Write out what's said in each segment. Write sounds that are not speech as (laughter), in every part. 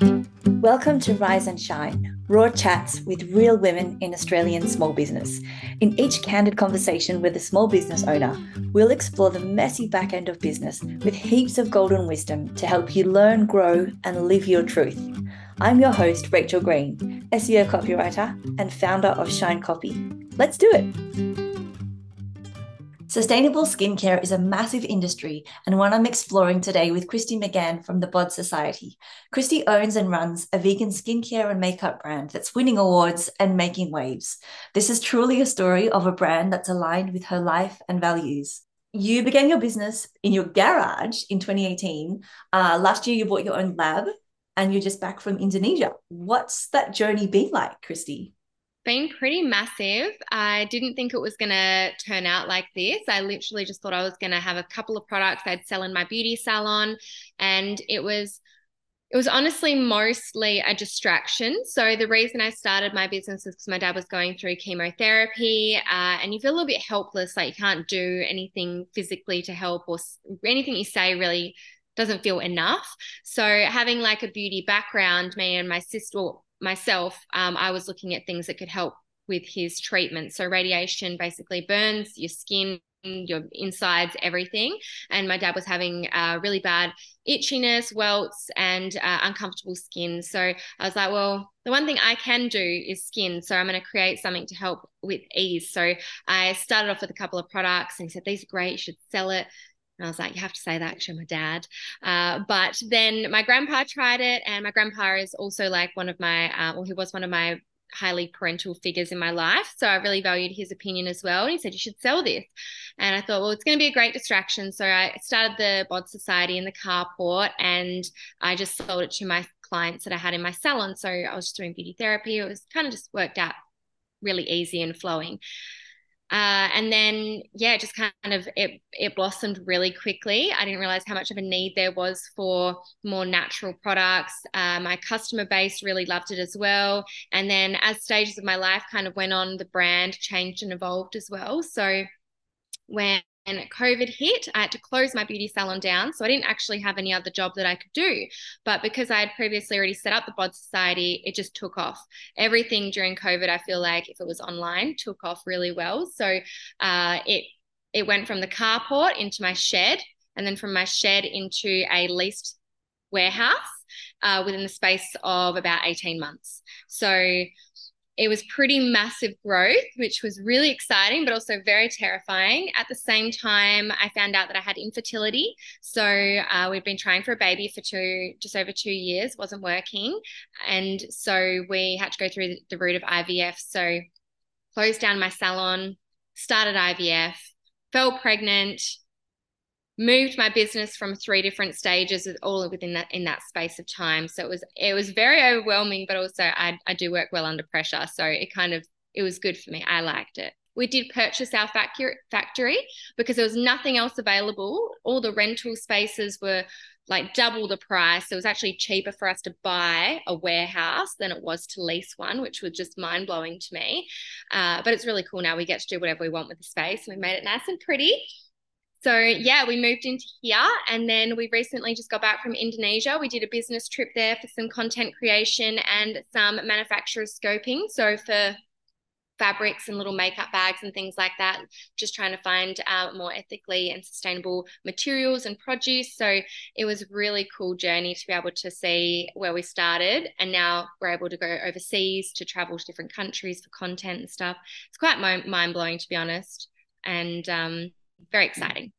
Welcome to Rise and Shine, raw chats with real women in Australian small business. In each candid conversation with a small business owner, we'll explore the messy back end of business with heaps of golden wisdom to help you learn, grow, and live your truth. I'm your host, Rachel Green, SEO copywriter and founder of Shine Copy. Let's do it. Sustainable skincare is a massive industry and one I'm exploring today with Christie McGann from the Bod Society. Christie owns and runs a vegan skincare and makeup brand that's winning awards and making waves. This is truly a story of a brand that's aligned with her life and values. You began your business in your garage in 2018. Uh, last year, you bought your own lab and you're just back from Indonesia. What's that journey been like, Christie? Been pretty massive. I didn't think it was going to turn out like this. I literally just thought I was going to have a couple of products I'd sell in my beauty salon and it was it was honestly mostly a distraction. So the reason I started my business is because my dad was going through chemotherapy, uh, and you feel a little bit helpless, like you can't do anything physically to help, or anything you say really doesn't feel enough. So having like a beauty background, me and my sister, well, myself, um, I was looking at things that could help with his treatment. So radiation basically burns your skin, your insides, everything. And my dad was having uh, really bad itchiness, welts, and uh, uncomfortable skin. So I was like, well, the one thing I can do is skin. So I'm going to create something to help with ease. So I started off with a couple of products and he said, these are great, you should sell it. And I was like, you have to say that actually, my dad. Uh, but then my grandpa tried it, and my grandpa is also like one of my, uh, well, he was one of my highly parental figures in my life. So I really valued his opinion as well. And he said, you should sell this. And I thought, well, it's going to be a great distraction. So I started the Bod Society in the carport and I just sold it to my clients that I had in my salon. So I was just doing beauty therapy. It was kind of just worked out really easy and flowing. Uh, and then yeah, just kind of it it blossomed really quickly. I didn't realize how much of a need there was for more natural products. Uh, my customer base really loved it as well. And then as stages of my life kind of went on, the brand changed and evolved as well. So when and COVID hit, I had to close my beauty salon down. So I didn't actually have any other job that I could do. But because I had previously already set up the Bod Society, it just took off. Everything during COVID, I feel like if it was online, took off really well. So uh, it it went from the carport into my shed, and then from my shed into a leased warehouse uh, within the space of about 18 months. So it was pretty massive growth, which was really exciting, but also very terrifying. At the same time, I found out that I had infertility. So uh, we'd been trying for a baby for two, just over two years, wasn't working. And so we had to go through the, the route of IVF. So closed down my salon, started IVF, fell pregnant, moved my business from three different stages all within that in that space of time. So it was it was very overwhelming but also I, I do work well under pressure. So it kind of it was good for me. I liked it. We did purchase our factory because there was nothing else available. All the rental spaces were like double the price. It was actually cheaper for us to buy a warehouse than it was to lease one which was just mind-blowing to me. Uh, but it's really cool now we get to do whatever we want with the space. And we made it nice and pretty so yeah, we moved into here and then we recently just got back from Indonesia. We did a business trip there for some content creation and some manufacturer scoping. So for fabrics and little makeup bags and things like that, just trying to find uh, more ethically and sustainable materials and produce. So it was a really cool journey to be able to see where we started, and now we're able to go overseas to travel to different countries for content and stuff. It's quite mind blowing to be honest, and um, very exciting.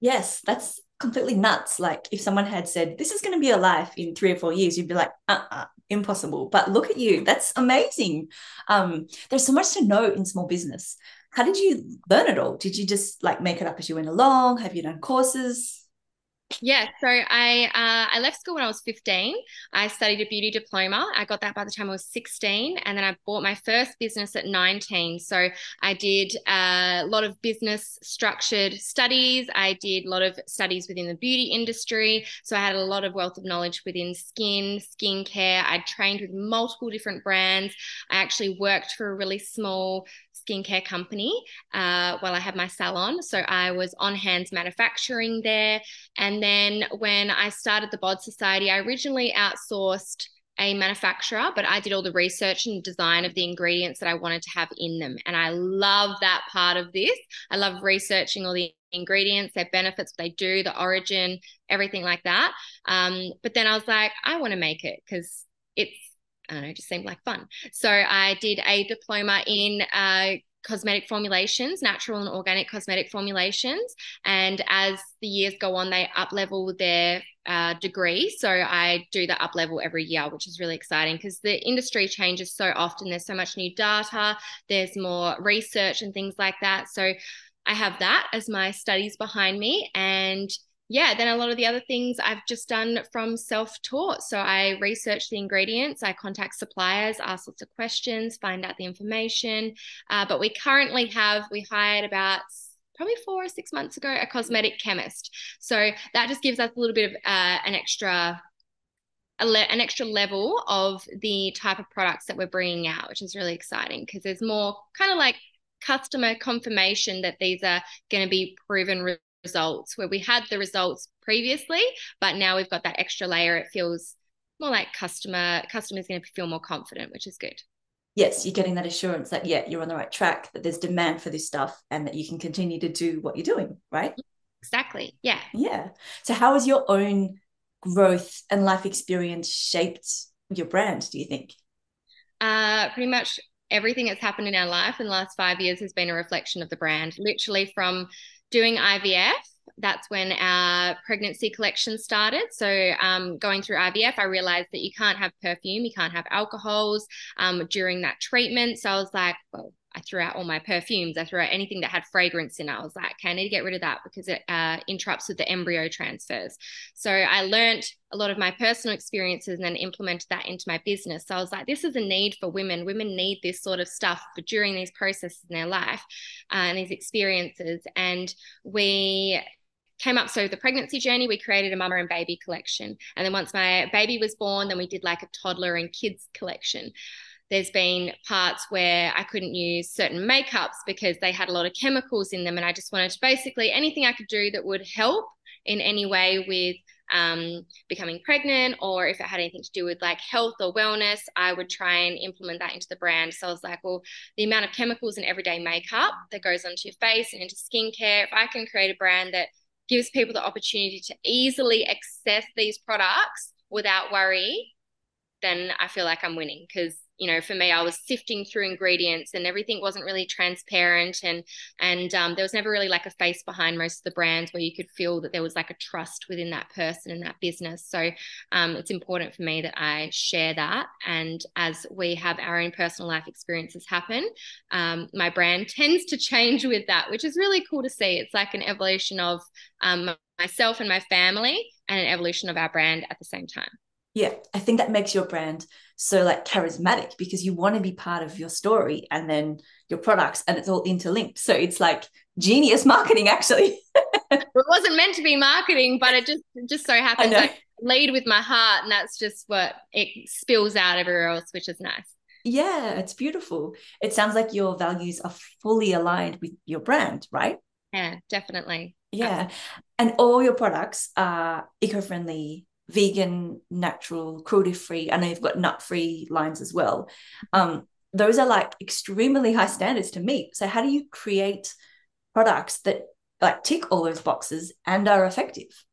Yes, that's completely nuts. Like if someone had said, this is going to be a life in three or four years, you'd be like, uh-uh, impossible. But look at you. That's amazing. Um, there's so much to know in small business. How did you learn it all? Did you just like make it up as you went along? Have you done courses? Yeah, so I uh, I left school when I was 15. I studied a beauty diploma. I got that by the time I was 16, and then I bought my first business at 19. So I did a lot of business structured studies. I did a lot of studies within the beauty industry. So I had a lot of wealth of knowledge within skin, skincare. I trained with multiple different brands. I actually worked for a really small skincare company uh, while I had my salon. So I was on hands manufacturing there. And then when I started the Bod Society, I originally outsourced a manufacturer, but I did all the research and design of the ingredients that I wanted to have in them. And I love that part of this. I love researching all the ingredients, their benefits, what they do, the origin, everything like that. Um, but then I was like, I want to make it because it's I don't know, just seemed like fun. So I did a diploma in uh, cosmetic formulations, natural and organic cosmetic formulations. And as the years go on, they up level their uh, degree. So I do the up level every year, which is really exciting because the industry changes so often. There's so much new data, there's more research and things like that. So I have that as my studies behind me. And yeah, then a lot of the other things I've just done from self taught. So I research the ingredients, I contact suppliers, ask lots of questions, find out the information. Uh, but we currently have, we hired about probably four or six months ago a cosmetic chemist. So that just gives us a little bit of uh, an extra an extra level of the type of products that we're bringing out, which is really exciting because there's more kind of like customer confirmation that these are going to be proven results where we had the results previously, but now we've got that extra layer. It feels more like customer customers going to feel more confident, which is good. Yes, you're getting that assurance that yeah, you're on the right track, that there's demand for this stuff, and that you can continue to do what you're doing, right? Exactly. Yeah. Yeah. So, how has your own growth and life experience shaped your brand? Do you think? Uh, pretty much everything that's happened in our life in the last five years has been a reflection of the brand. Literally from doing IVF. That's when our pregnancy collection started. So, um, going through IVF, I realized that you can't have perfume, you can't have alcohols um, during that treatment. So, I was like, well, I threw out all my perfumes. I threw out anything that had fragrance in it. I was like, okay, I need to get rid of that because it uh, interrupts with the embryo transfers. So I learned a lot of my personal experiences and then implemented that into my business. So I was like, this is a need for women. Women need this sort of stuff during these processes in their life uh, and these experiences. And we came up so the pregnancy journey we created a mama and baby collection and then once my baby was born then we did like a toddler and kids collection there's been parts where I couldn't use certain makeups because they had a lot of chemicals in them. And I just wanted to basically anything I could do that would help in any way with um, becoming pregnant or if it had anything to do with like health or wellness, I would try and implement that into the brand. So I was like, well, the amount of chemicals in everyday makeup that goes onto your face and into skincare, if I can create a brand that gives people the opportunity to easily access these products without worry, then I feel like I'm winning because you know for me i was sifting through ingredients and everything wasn't really transparent and and um, there was never really like a face behind most of the brands where you could feel that there was like a trust within that person and that business. So um, it's important for me that i share that. And as we have our own personal life experiences happen um, my brand (laughs) tends to change with that which is really cool to see. It's like an evolution of um, myself and my family and an evolution of our brand at the same time yeah i think that makes your brand so like charismatic because you want to be part of your story and then your products and it's all interlinked. So it's like genius marketing actually. (laughs) It wasn't meant to be marketing but it just just so happens I, I lead with my heart and that's just what it spills out everywhere else which is nice. Yeah it's beautiful. It sounds like your values are fully aligned with your brand right? Yeah definitely. Yeah and all your products are eco-friendly vegan, natural, cruelty free. I know you've got nut free lines as well. Um, those are like extremely high standards to meet. So how do you create products that like tick all those boxes and are effective?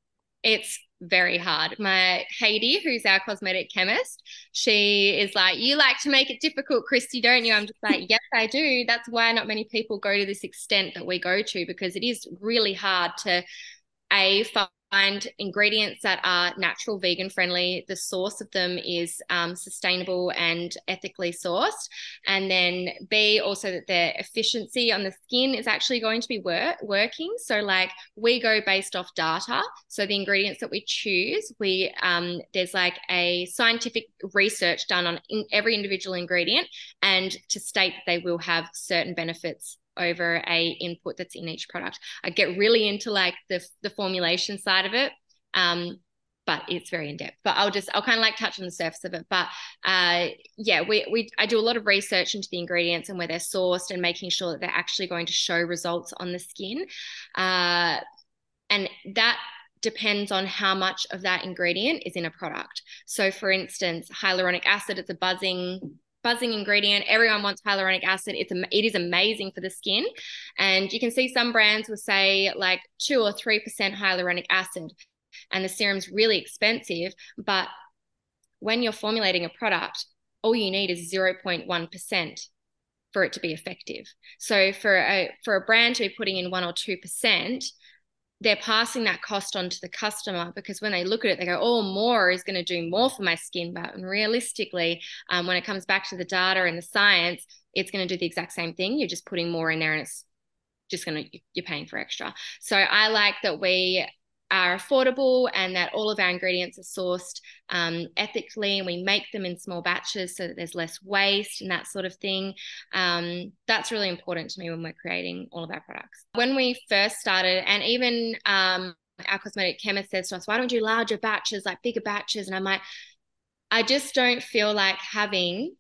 It's very hard. My Heidi, who's our cosmetic chemist, she is like, You like to make it difficult, Christie, don't you? I'm just like, (laughs) Yes, I do. That's why not many people go to this extent that we go to because it is really hard to a find ingredients that are natural, vegan friendly. The source of them is um, sustainable and ethically sourced. And then B, also that their efficiency on the skin is actually going to be wor- working. So, like, we go based off data. So, the ingredients that we choose, we um, there's like a scientific research done on in every individual ingredient and to state that they will have certain benefits over a input that's in each product. I get really into like the the formulation side of it. Um, but it's very in depth. But I'll just I'll kind of like touch on the surface of it. But uh, yeah, we we I do a lot of research into the ingredients and where they're sourced and making sure that they're actually going to show results on the skin, uh, and that depends on how much of that ingredient is in a product. So, for instance, hyaluronic acid, it's a buzzing buzzing ingredient. Everyone wants hyaluronic acid. It's it is amazing for the skin, and you can see some brands will say like two or three percent hyaluronic acid, and the serum's really expensive. But when you're formulating a product, all you need is zero point one percent for it to be effective. So for a for a brand to be putting in one or two percent, they're passing that cost on to the customer because when they look at it, they go, oh, more is going to do more for my skin. But realistically, um, when it comes back to the data and the science, it's going to do the exact same thing. You're just putting more in there and it's just going to, you're paying for extra. So I like that we are affordable and that all of our ingredients are sourced um, ethically and we make them in small batches so that there's less waste and that sort of thing. Um, that's really important to me when we're creating all of our products. When we first started, and even um, our cosmetic chemist says to us, why don't you do larger batches, like bigger batches? And I'm like, I just don't feel like having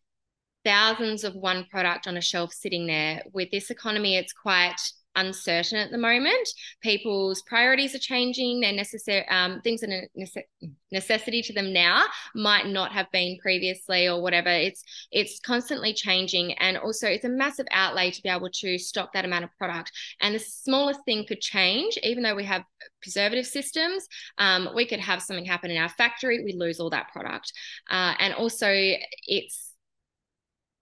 thousands of one product on a shelf sitting there. With this economy, it's quite uncertain at the moment. People's priorities are changing. They're necessary um, things are nece- necessity to them now might not have been previously or whatever. It's it's constantly changing, and also it's a massive outlay to be able to stock that amount of product. And the smallest thing could change, even though we have preservative systems. Um, we could have something happen in our factory, we lose all that product, uh, and also it's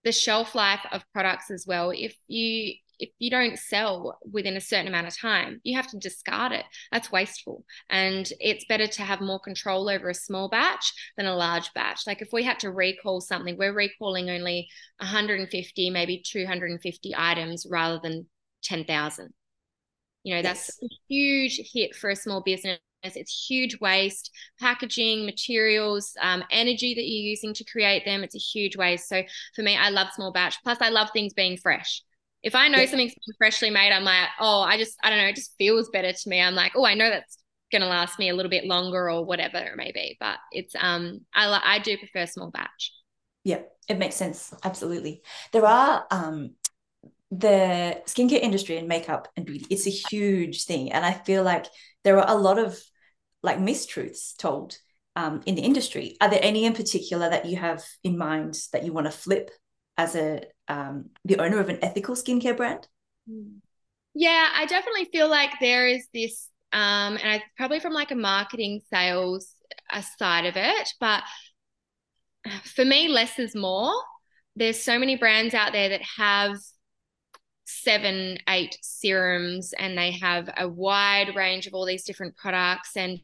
the shelf life of products as well. If you if you don't sell within a certain amount of time, you have to discard it. That's wasteful. And it's better to have more control over a small batch than a large batch. Like if we had to recall something, we're recalling only 150, maybe 250 items rather than 10,000. You know, that's a huge hit for a small business it's huge waste, packaging, materials, um, energy that you're using to create them. It's a huge waste. So for me, I love small batch. Plus, I love things being fresh if I know yeah. something's freshly made, I'm like, oh, I just, I don't know, it just feels better to me. I'm like, oh, I know that's going to last me a little bit longer or whatever it may be. But it's, um, I, I do prefer small batch. Yeah, it makes sense. Absolutely. There are, um, the skincare industry and makeup and beauty, it's a huge thing. And I feel like there are a lot of like mistruths told um, in the industry. Are there any in particular that you have in mind that you want to flip as a um, the owner of an ethical skincare brand? Yeah, I definitely feel like there is this, um, and I probably from like a marketing sales side of it, but for me, less is more. There's so many brands out there that have seven, eight serums, and they have a wide range of all these different products and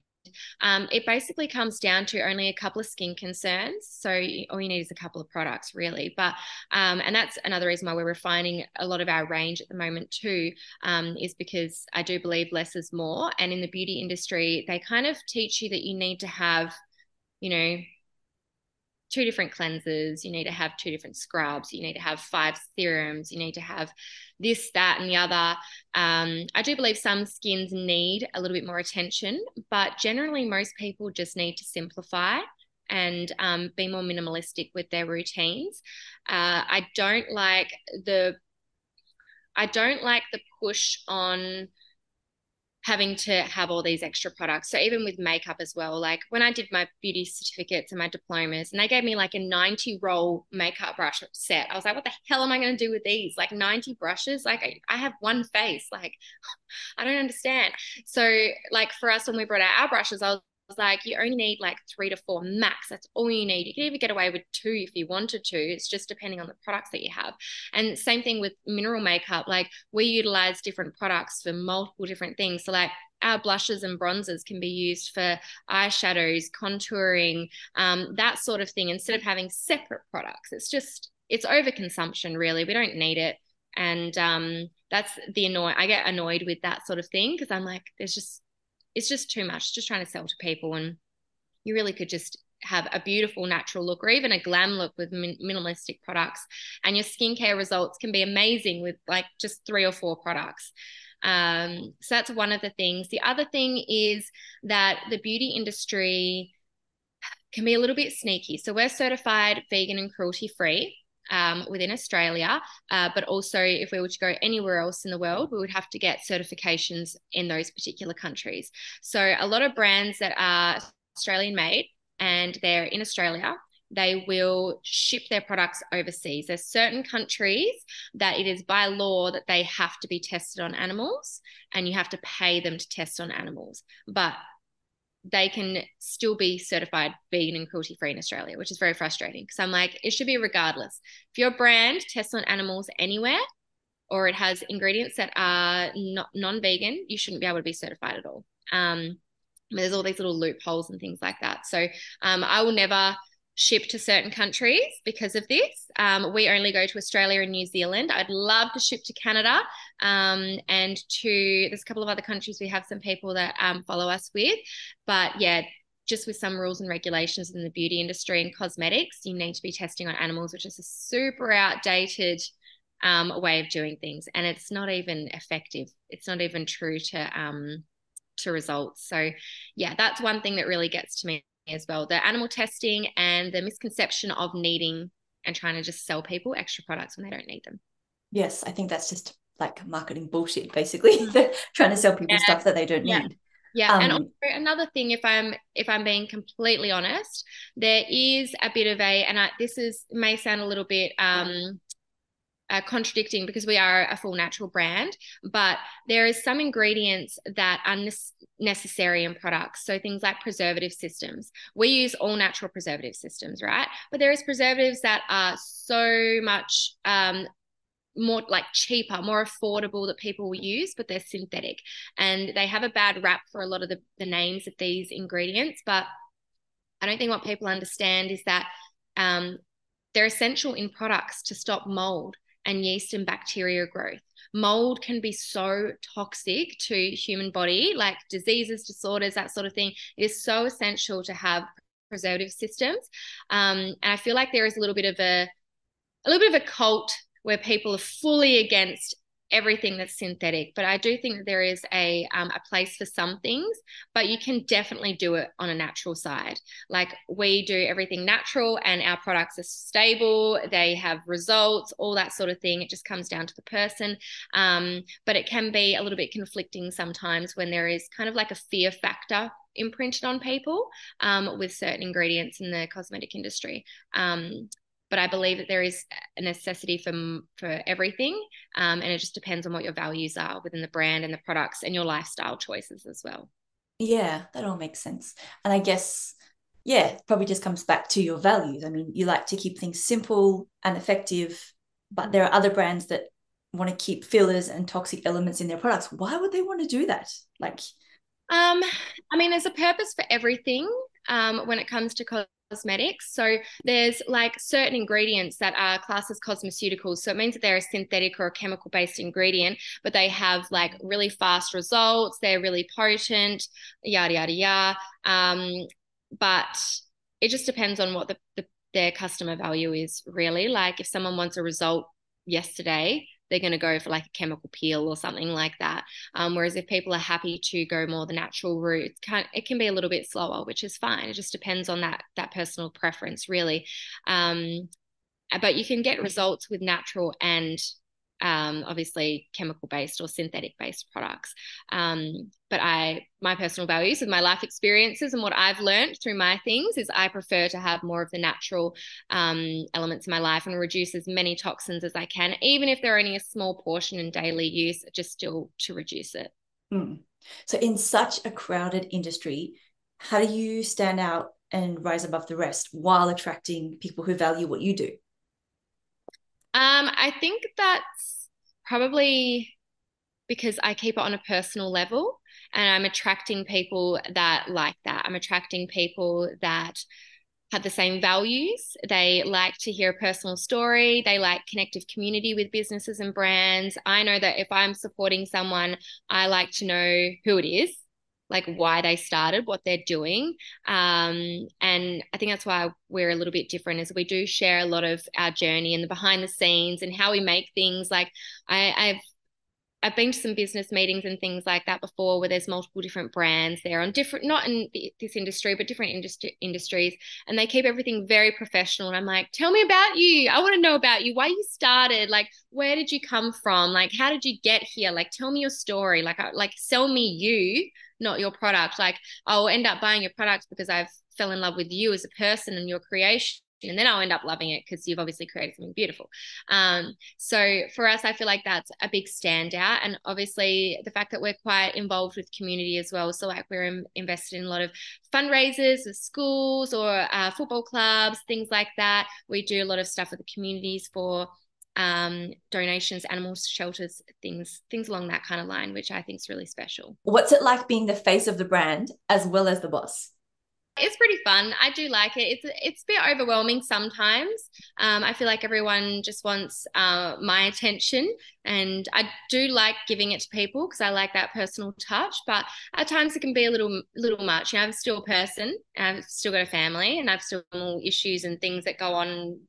um, it basically comes down to only a couple of skin concerns. So all you need is a couple of products, really. But um, and that's another reason why we're refining a lot of our range at the moment too, um, is because I do believe less is more. And in the beauty industry, they kind of teach you that you need to have, you know, two different cleansers, you need to have two different scrubs, you need to have five serums, you need to have this, that, and the other. Um, I do believe some skins need a little bit more attention, but generally, most people just need to simplify and um, be more minimalistic with their routines. Uh, I don't like the I don't like the push on having to have all these extra products. So even with makeup as well, like when I did my beauty certificates and my diplomas, and they gave me like a 90 roll makeup brush set. I was like, what the hell am I going to do with these? Like 90 brushes? Like I, I have one face. Like (laughs) I don't understand. So like for us, when we brought out our brushes, I was like, you only need like three to four max. That's all you need. You can even get away with two if you wanted to. It's just depending on the products that you have. And same thing with mineral makeup. Like we utilize different products for multiple different things. So like our blushes and bronzers can be used for eyeshadows, contouring, um, that sort of thing, instead of having separate products. It's just, it's overconsumption, really. We don't need it. And um, that's the annoy. I get annoyed with that sort of thing because I'm like, there's just it's just too much just trying to sell to people and you really could just have a beautiful natural look or even a glam look with min- minimalistic products. And your skincare results can be amazing with like just three or four products. Um, so that's one of the things. The other thing is that the beauty industry can be a little bit sneaky. So we're certified vegan and cruelty free. Um, within Australia, uh, but also if we were to go anywhere else in the world, we would have to get certifications in those particular countries. So a lot of brands that are Australian made and they're in Australia, they will ship their products overseas. There's certain countries that it is by law that they have to be tested on animals and you have to pay them to test on animals. But they can still be certified vegan and cruelty free in Australia, which is very frustrating because I'm like, it should be regardless. If your brand tests on animals anywhere or it has ingredients that are not non vegan, you shouldn't be able to be certified at all. Um, there's all these little loopholes and things like that. So um, I will never ship to certain countries because of this. Um, we only go to Australia and New Zealand. I'd love to ship to Canada um, and to there's a couple of other countries we have some people that um, follow us with, but yeah. Just with some rules and regulations in the beauty industry and cosmetics, you need to be testing on animals, which is a super outdated um, way of doing things, and it's not even effective. It's not even true to um, to results. So, yeah, that's one thing that really gets to me as well the animal testing and the misconception of needing and trying to just sell people extra products when they don't need them. Yes, I think that's just like marketing bullshit, basically. (laughs) Trying to sell people yeah. stuff that they don't yeah. need. Yeah, um, and also another thing, if I'm if I'm being completely honest, there is a bit of a, and I, this is may sound a little bit um, uh, contradicting because we are a full natural brand, but there is some ingredients that are necessary in products. So things like preservative systems. We use all natural preservative systems, right? But there is preservatives that are so much um, more like cheaper, more affordable that people will use, but they're synthetic. And they have a bad rap for a lot of the, the names of these ingredients. But I don't think what people understand is that um, they're essential in products to stop mold and yeast and bacteria growth. Mold can be so toxic to human body, like diseases, disorders, that sort of thing. It is so essential to have preservative systems. Um, and I feel like there is a little bit of a a little bit of a cult where people are fully against everything that's synthetic. But I do think that there is a um, a place for some things, but you can definitely do it on a natural side. Like we do everything natural, and our products are stable. They have results, all that sort of thing. It just comes down to the person. Um, but it can be a little bit conflicting sometimes when there is kind of like a fear factor imprinted on people um, with certain ingredients in the cosmetic industry. Um, but I believe that there is a necessity for for everything, um, and it just depends on what your values are within the brand and the products and your lifestyle choices as well. Yeah, that all makes sense, and I guess yeah, probably just comes back to your values. I mean, you like to keep things simple and effective, but there are other brands that want to keep fillers and toxic elements in their products. Why would they want to do that? Like, um, I mean, there's a purpose for everything um, when it comes to cosmetics. So there's like certain ingredients that are classed as cosmeceuticals. So it means that they're a synthetic or a chemical based ingredient, but they have like really fast results. They're really potent, yada, yada, yada. Um, but it just depends on what the, the their customer value is really. Like if someone wants a result yesterday, they're going to go for like a chemical peel or something like that. Um, whereas if people are happy to go more the natural route, can, it can be a little bit slower, which is fine. It just depends on that that personal preference, really. Um, but you can get results with natural and um, obviously chemical based or synthetic based products. Um, but I, my personal values with my life experiences and what I've learned through my things is I prefer to have more of the natural um, elements in my life and reduce as many toxins as I can, even if they're only a small portion in daily use, just still to reduce it. Mm. So, in such a crowded industry, how do you stand out and rise above the rest while attracting people who value what you do? Um, I think that's probably because I keep it on a personal level and I'm attracting people that like that. I'm attracting people that have the same values. They like to hear a personal story. They like connective community with businesses and brands. I know that if I'm supporting someone, I like to know who it is like why they started, what they're doing. Um, and I think that's why we're a little bit different is we do share a lot of our journey and the behind the scenes and how we make things. Like I, I've I've been to some business meetings and things like that before where there's multiple different brands there on different, not in this industry, but different industri- industries. And they keep everything very professional. And I'm like, tell me about you. I want to know about you, why you started. Like, where did you come from? Like, how did you get here? Like, tell me your story. Like, like sell me you, not your product. Like, I'll end up buying your product because I've fell in love with you as a person and your creation and then I'll end up loving it because you've obviously created something beautiful. Um, so for us, I feel like that's a big standout, and obviously the fact that we're quite involved with community as well. So like we're invested in a lot of fundraisers with schools or uh, football clubs, things like that. We do a lot of stuff with the communities for um, donations, animal shelters, things things along that kind of line, which I think is really special. What's it like being the face of the brand as well as the boss? It's pretty fun. I do like it. It's it's a bit overwhelming sometimes. Um, I feel like everyone just wants uh, my attention, and I do like giving it to people because I like that personal touch. But at times it can be a little little much. You know, I'm still a person. I've still got a family, and I've still got issues and things that go on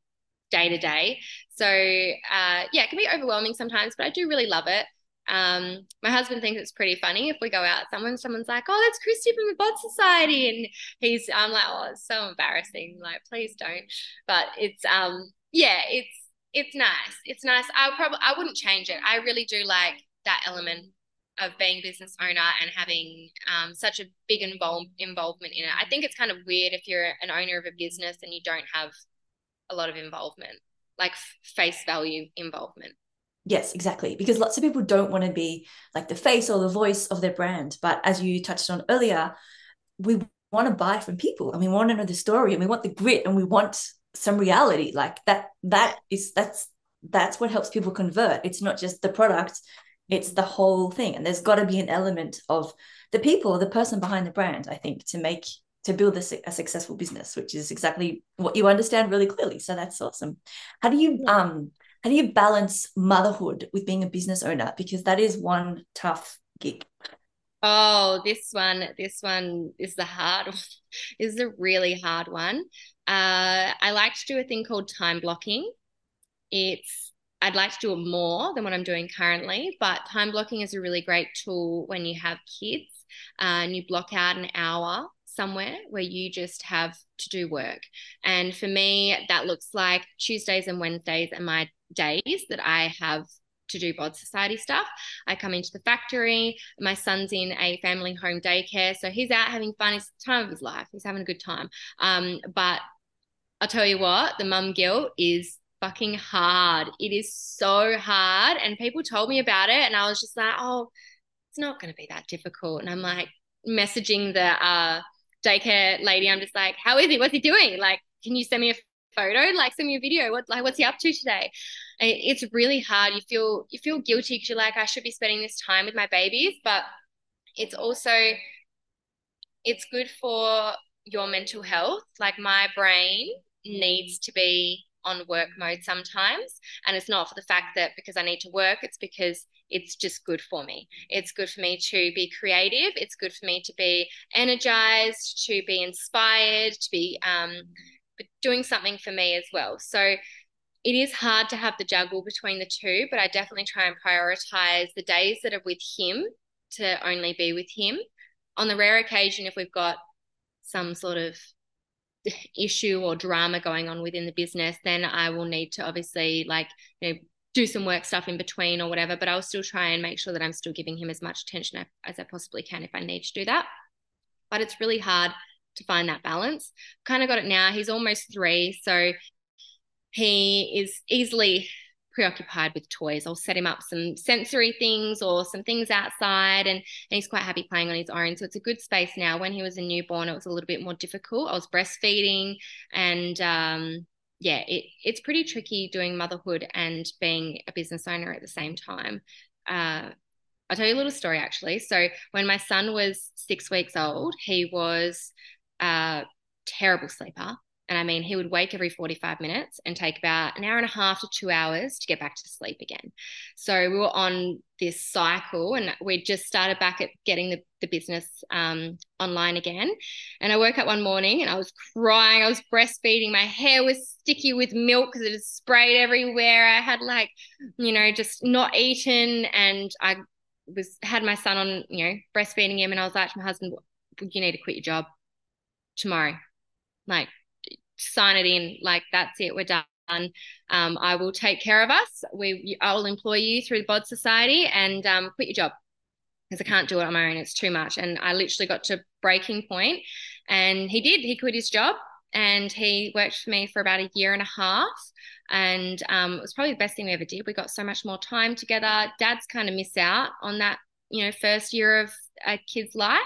day to day. So uh, yeah, it can be overwhelming sometimes, but I do really love it. Um, my husband thinks it's pretty funny if we go out someone someone's like, "Oh, that's Christie from the Bod Society," and he's I'm like, "Oh, it's so embarrassing." Like, please don't. But it's um, yeah, it's it's nice. It's nice. I probably I wouldn't change it. I really do like that element of being business owner and having um, such a big involve, involvement in it. I think it's kind of weird if you're an owner of a business and you don't have a lot of involvement, like face value involvement. Yes, exactly. Because lots of people don't want to be like the face or the voice of their brand. But as you touched on earlier, we want to buy from people and we want to know the story and we want the grit and we want some reality. Like that, that is that's that's what helps people convert. It's not just the product, it's the whole thing. And there's got to be an element of the people, the person behind the brand, I think, to make to build a, a successful business, which is exactly what you understand really clearly. So that's awesome. How do you um how do you balance motherhood with being a business owner? Because that is one tough gig. Oh, this one, this one is the hard (laughs) one. is a really hard one. Uh, I like to do a thing called time blocking. It's I'd like to do it more than what I'm doing currently, but time blocking is a really great tool when you have kids uh, and you block out an hour somewhere where you just have to do work. And for me, that looks like Tuesdays and Wednesdays are my days that I have to do bod society stuff. I come into the factory. My son's in a family home daycare, so he's out having fun. It's the time of his life. He's having a good time. Um, but I'll tell you what, the mum guilt is fucking hard. It is so hard, and people told me about it, and I was just like, oh, it's not going to be that difficult. And I'm like messaging the uh, daycare lady. I'm just like, how is he? What's he doing? Like, can you send me a photo like send me a video what like what's he up to today it's really hard you feel you feel guilty because you're like i should be spending this time with my babies but it's also it's good for your mental health like my brain needs to be on work mode sometimes and it's not for the fact that because i need to work it's because it's just good for me it's good for me to be creative it's good for me to be energized to be inspired to be um, doing something for me as well. So it is hard to have the juggle between the two, but I definitely try and prioritize the days that are with him to only be with him. On the rare occasion, if we've got some sort of issue or drama going on within the business, then I will need to obviously like, you know, do some work stuff in between or whatever, but I'll still try and make sure that I'm still giving him as much attention as I possibly can if I need to do that. But it's really hard to find that balance. Kind of got it now. He's almost three, so he is easily preoccupied with toys. I'll set him up some sensory things or some things outside, and, and he's quite happy playing on his own. So it's a good space now. When he was a newborn, it was a little bit more difficult. I was breastfeeding, and um, yeah, it, it's pretty tricky doing motherhood and being a business owner at the same time. Uh, I'll tell you a little story actually. So when my son was six weeks old, he was a terrible sleeper. And I mean, he would wake every 45 minutes and take about an hour and a half to two hours to get back to sleep again. So we were on this cycle and we just started back at getting the, the business um, online again. And I woke up one morning and I was crying. I was breastfeeding. My hair was sticky with milk because it was sprayed everywhere. I had like, you know, just not eaten. And I was had my son on, you know, breastfeeding him. And I was like to my husband, you need to quit your job tomorrow. Like, sign it in. Like, that's it. We're done. Um, I will take care of us. We, I will employ you through the Bod Society and um, quit your job because I can't do it on my own. It's too much. And I literally got to breaking point, and he did. He quit his job and he worked for me for about a year and a half. And um, it was probably the best thing we ever did. We got so much more time together. Dad's kind of missed out on that you know first year of a kid's life.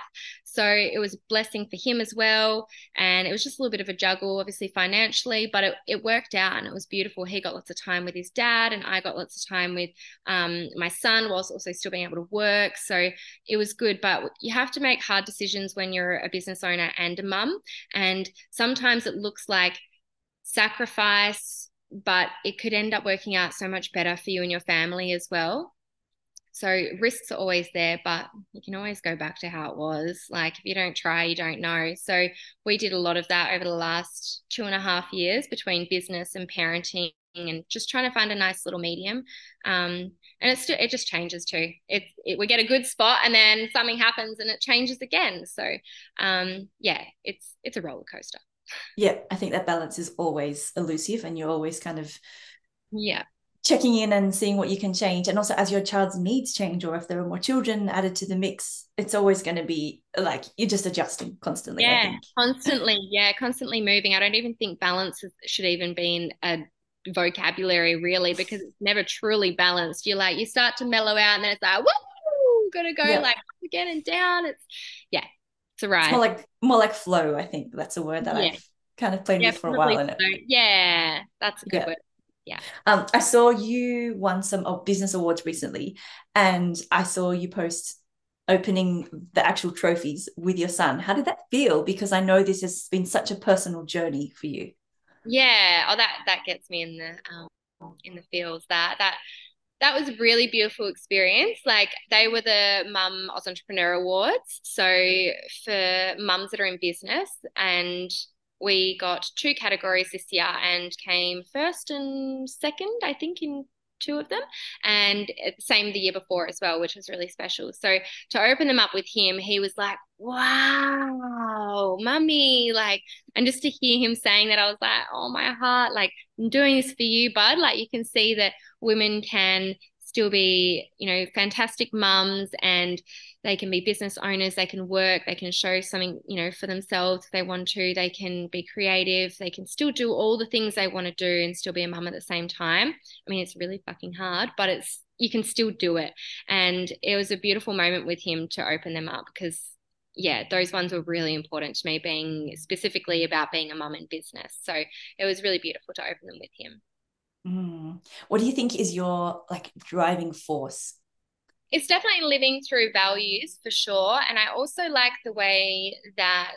So it was a blessing for him as well. And it was just a little bit of a juggle obviously financially but it, it worked out and it was beautiful. He got lots of time with his dad and i got lots of time with um, my son whilst also still being able to work. So it was good but you have to make hard decisions when you're a business owner and a mum. And sometimes it looks like sacrifice but it could end up working out so much better for you and your family as well so risks are always there, but you can always go back to how it was. Like if you don't try, you don't know. So we did a lot of that over the last two and a half years between business and parenting and just trying to find a nice little medium. Um, and it's it just changes too. It, it we get a good spot and then something happens and it changes again. So um, yeah, it's it's a roller coaster. Yeah, I think that balance is always elusive, and you're always kind of yeah checking in and seeing what you can change and also as your child's needs change or if there are more children added to the mix it's always going to be like you're just adjusting constantly yeah constantly yeah constantly moving i don't even think balance should even be in a vocabulary really because it's never truly balanced you're like you start to mellow out and then it's like whoa gotta go yeah. like again and down it's yeah it's a ride it's more like more like flow i think that's a word that yeah. i've kind of played yeah, with for a while so. yeah that's a good yeah. word yeah. Um, I saw you won some business awards recently, and I saw you post opening the actual trophies with your son. How did that feel? Because I know this has been such a personal journey for you. Yeah. Oh, that that gets me in the um, in the feels. That that that was a really beautiful experience. Like they were the Mum Oz Entrepreneur Awards. So for mums that are in business and we got two categories this year and came first and second, I think, in two of them and same the year before as well which was really special. So to open them up with him he was like wow mummy like and just to hear him saying that i was like oh my heart like i'm doing this for you bud. Like you can see that women can still be, you know, fantastic mums and they can be business owners, they can work, they can show something, you know, for themselves if they want to, they can be creative, they can still do all the things they want to do and still be a mum at the same time. I mean, it's really fucking hard, but it's you can still do it. And it was a beautiful moment with him to open them up because yeah, those ones were really important to me, being specifically about being a mum in business. So it was really beautiful to open them with him. Mm. What do you think is your like driving force? It's definitely living through values for sure. And I also like the way that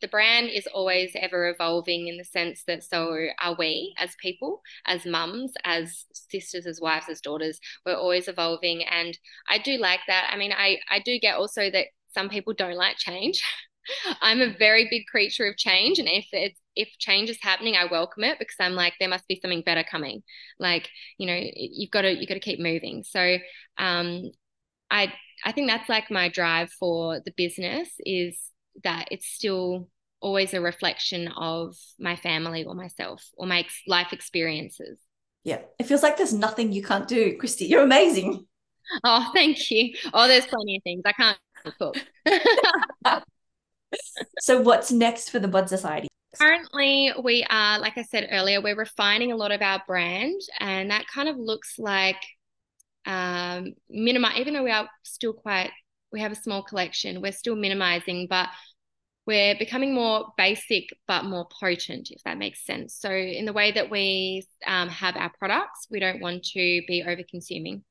the brand is always ever evolving in the sense that so are we as people, as mums, as sisters, as wives, as daughters. We're always evolving. And I do like that. I mean, I, I do get also that some people don't like change. (laughs) I'm a very big creature of change. And if it's if change is happening, I welcome it because I'm like, there must be something better coming. Like, you know, you've got to you've got to keep moving. So um I I think that's like my drive for the business is that it's still always a reflection of my family or myself or my life experiences. Yeah. It feels like there's nothing you can't do. Christie, you're amazing. (laughs) Oh, thank you. Oh, there's plenty of things. I can't cook. (laughs) (laughs) so what's next for the Bod Society? Currently, we are, like I said earlier, we're refining a lot of our brand, and that kind of looks like um, minimize. Even though we are still quite, we have a small collection, we're still minimizing, but we're becoming more basic but more potent, if that makes sense. So, in the way that we um, have our products, we don't want to be over consuming.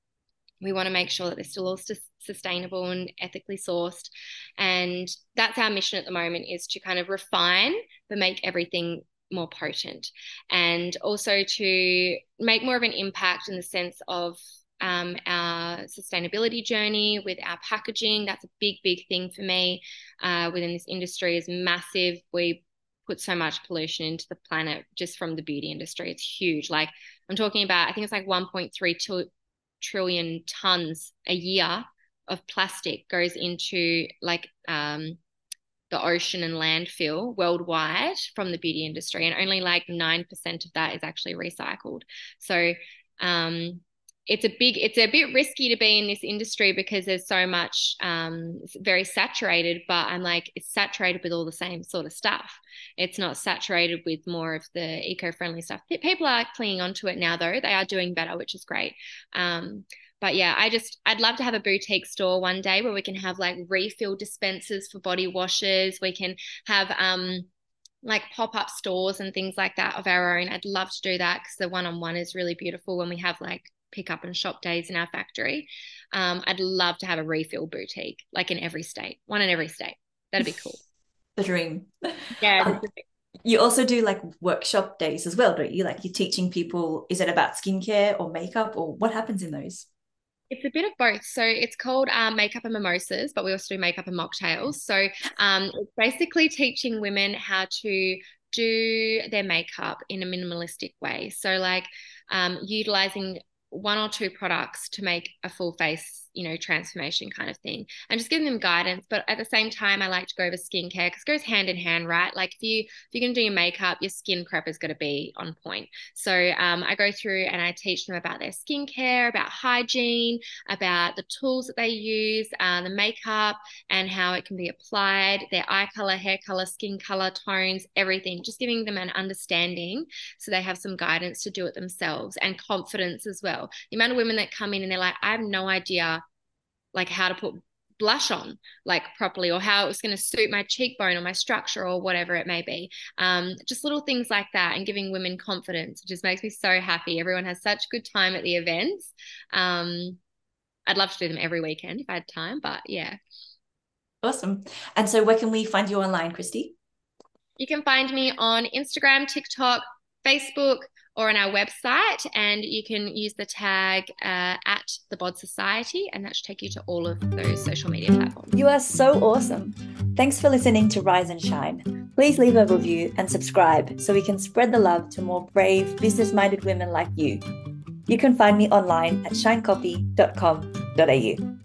We want to make sure that they're still all sustainable and ethically sourced. And that's our mission at the moment is to kind of refine but make everything more potent. And also to make more of an impact in the sense of um, our sustainability journey with our packaging. That's a big big thing for me uh, within this industry is massive. We put so much pollution into the planet just from the beauty industry. It's huge. Like i'm talking about i think it's like 1.3 trillion tons a year of plastic goes into like um, the ocean and landfill worldwide from the beauty industry, and only like 9% of that is actually recycled. So, um, it's a big it's a bit risky to be in this industry because there's so much um, very saturated but i'm like it's saturated with all the same sort of stuff it's not saturated with more of the eco-friendly stuff people are clinging onto it now though they are doing better which is great um, but yeah, I just I'd love to have a boutique store one day where we can have like refill dispensers for body washes. We can have um like pop-up stores and things like that of our own. I'd love to do that because the one-on-one is really beautiful when we have like pick up and shop days in our factory. Um, I'd love to have a refill boutique, like in every state, one in every state. That'd be (laughs) cool. the dream. Yeah. (laughs) Um, you also do like workshop days as well, don't you? Like you're teaching people, is it about skincare or makeup or what happens in those? It's a bit of both. So it's called um, Makeup and Mimosas, but we also do makeup and mocktails. So (laughs) um, it's basically teaching women how to do their makeup in a minimalistic way. So, like um, utilizing one or two products to make a full face you know transformation kind of thing and just giving them guidance. But at the same time i like to go over skincare because it goes hand in hand right? Like if you if you're to do your makeup your skin prep is to be on point. So um, i go through and i teach them about their skincare about hygiene about the tools that they use uh, the makeup and how it can be applied their eye color hair color skin color tones everything. Just giving them an understanding so they have some guidance to do it themselves and confidence as well. The amount of women that come in and they're like i have no idea like how to put blush on like properly or how it was going to suit my cheekbone or my structure or whatever it may be. Um, just little things like that and giving women confidence it just makes me so happy. Everyone has such good time at the events. Um, i'd love to do them every weekend if i had time but yeah. Awesome. And so where can we find you online Christie? You can find me on instagram tiktok facebook or on our website, and you can use the tag uh, at the Bod Society, and that should take you to all of those social media platforms. You are so awesome. Thanks for listening to Rise and Shine. Please leave a review and subscribe so we can spread the love to more brave, business minded women like you. You can find me online at shinecoffee.com.au.